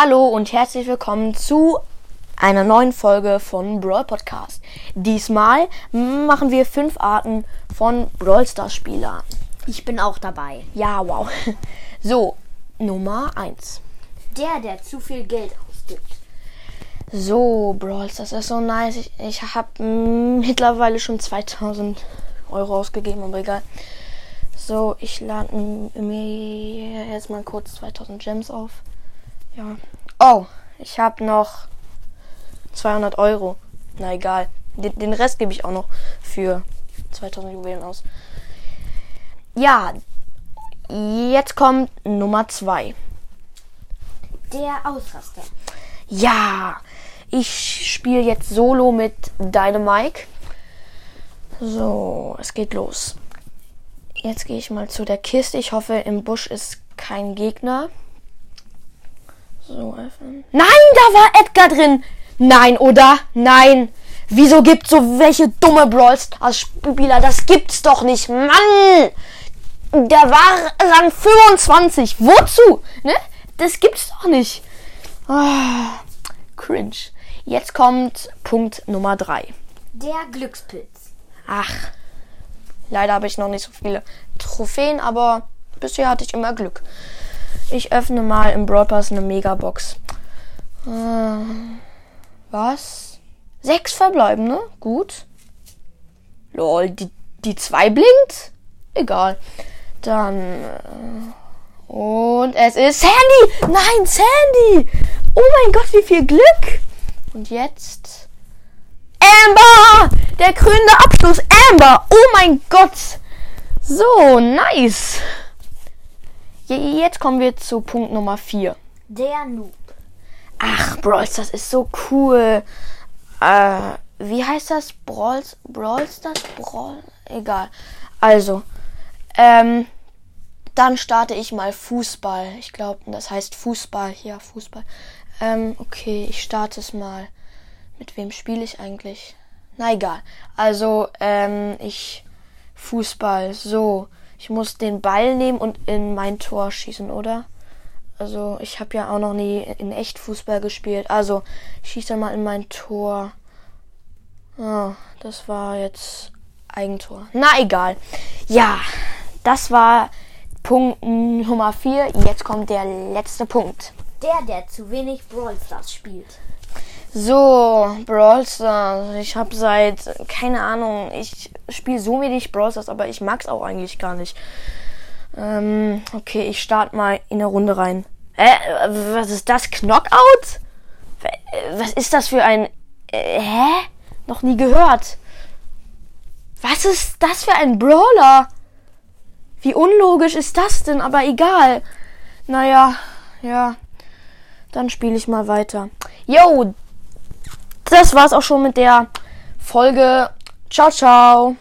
Hallo und herzlich willkommen zu einer neuen Folge von Brawl Podcast. Diesmal machen wir fünf Arten von Brawl Stars Spielern. Ich bin auch dabei. Ja, wow. So, Nummer eins. Der, der zu viel Geld ausgibt. So, Brawl Stars ist so nice. Ich, ich habe mittlerweile schon 2000 Euro ausgegeben, aber egal. So, ich lade mir jetzt mal kurz 2000 Gems auf. Ja. Oh, ich habe noch 200 Euro. Na egal. Den, den Rest gebe ich auch noch für 2000 Juwelen aus. Ja, jetzt kommt Nummer 2. Der Ausraster. Ja, ich spiele jetzt solo mit Dynamike. So, es geht los. Jetzt gehe ich mal zu der Kiste. Ich hoffe, im Busch ist kein Gegner. So, öffnen. Nein, da war Edgar drin. Nein, oder? Nein. Wieso gibt's so welche dumme Brawls als Spieler? Das gibt's doch nicht. Mann! Der war Rang 25. Wozu? Ne? Das gibt's doch nicht. Ah, cringe. Jetzt kommt Punkt Nummer 3. Der Glückspilz. Ach, leider habe ich noch nicht so viele Trophäen, aber bisher hatte ich immer Glück. Ich öffne mal im Brawl eine Megabox. Äh, was? Sechs verbleiben, ne? Gut. Lol, die, die zwei blinkt? Egal. Dann. Äh, und es ist Sandy! Nein, Sandy! Oh mein Gott, wie viel Glück! Und jetzt. Amber! Der krönende Abschluss! Amber! Oh mein Gott! So, nice! Jetzt kommen wir zu Punkt Nummer 4. Der Noob. Ach, Brawls, das ist so cool. Äh, wie heißt das? Brawls, Brawls, das Brawl? Egal. Also, ähm, dann starte ich mal Fußball. Ich glaube, das heißt Fußball. Ja, Fußball. Ähm, okay, ich starte es mal. Mit wem spiele ich eigentlich? Na egal. Also, ähm, ich Fußball. So. Ich muss den Ball nehmen und in mein Tor schießen, oder? Also, ich habe ja auch noch nie in echt Fußball gespielt. Also, ich schieße mal in mein Tor. Oh, das war jetzt Eigentor. Na, egal. Ja, das war Punkt Nummer 4. Jetzt kommt der letzte Punkt. Der, der zu wenig Brawl Stars spielt. So, Brawl Stars. Ich habe seit, keine Ahnung, ich spiele so wenig Brawl Stars, aber ich mag's auch eigentlich gar nicht. Ähm, okay, ich starte mal in eine Runde rein. Äh, was ist das? Knockout? Was ist das für ein... Äh, hä? Noch nie gehört. Was ist das für ein Brawler? Wie unlogisch ist das denn? Aber egal. Naja, ja. Dann spiele ich mal weiter. Yo, das war's auch schon mit der Folge. Ciao, ciao.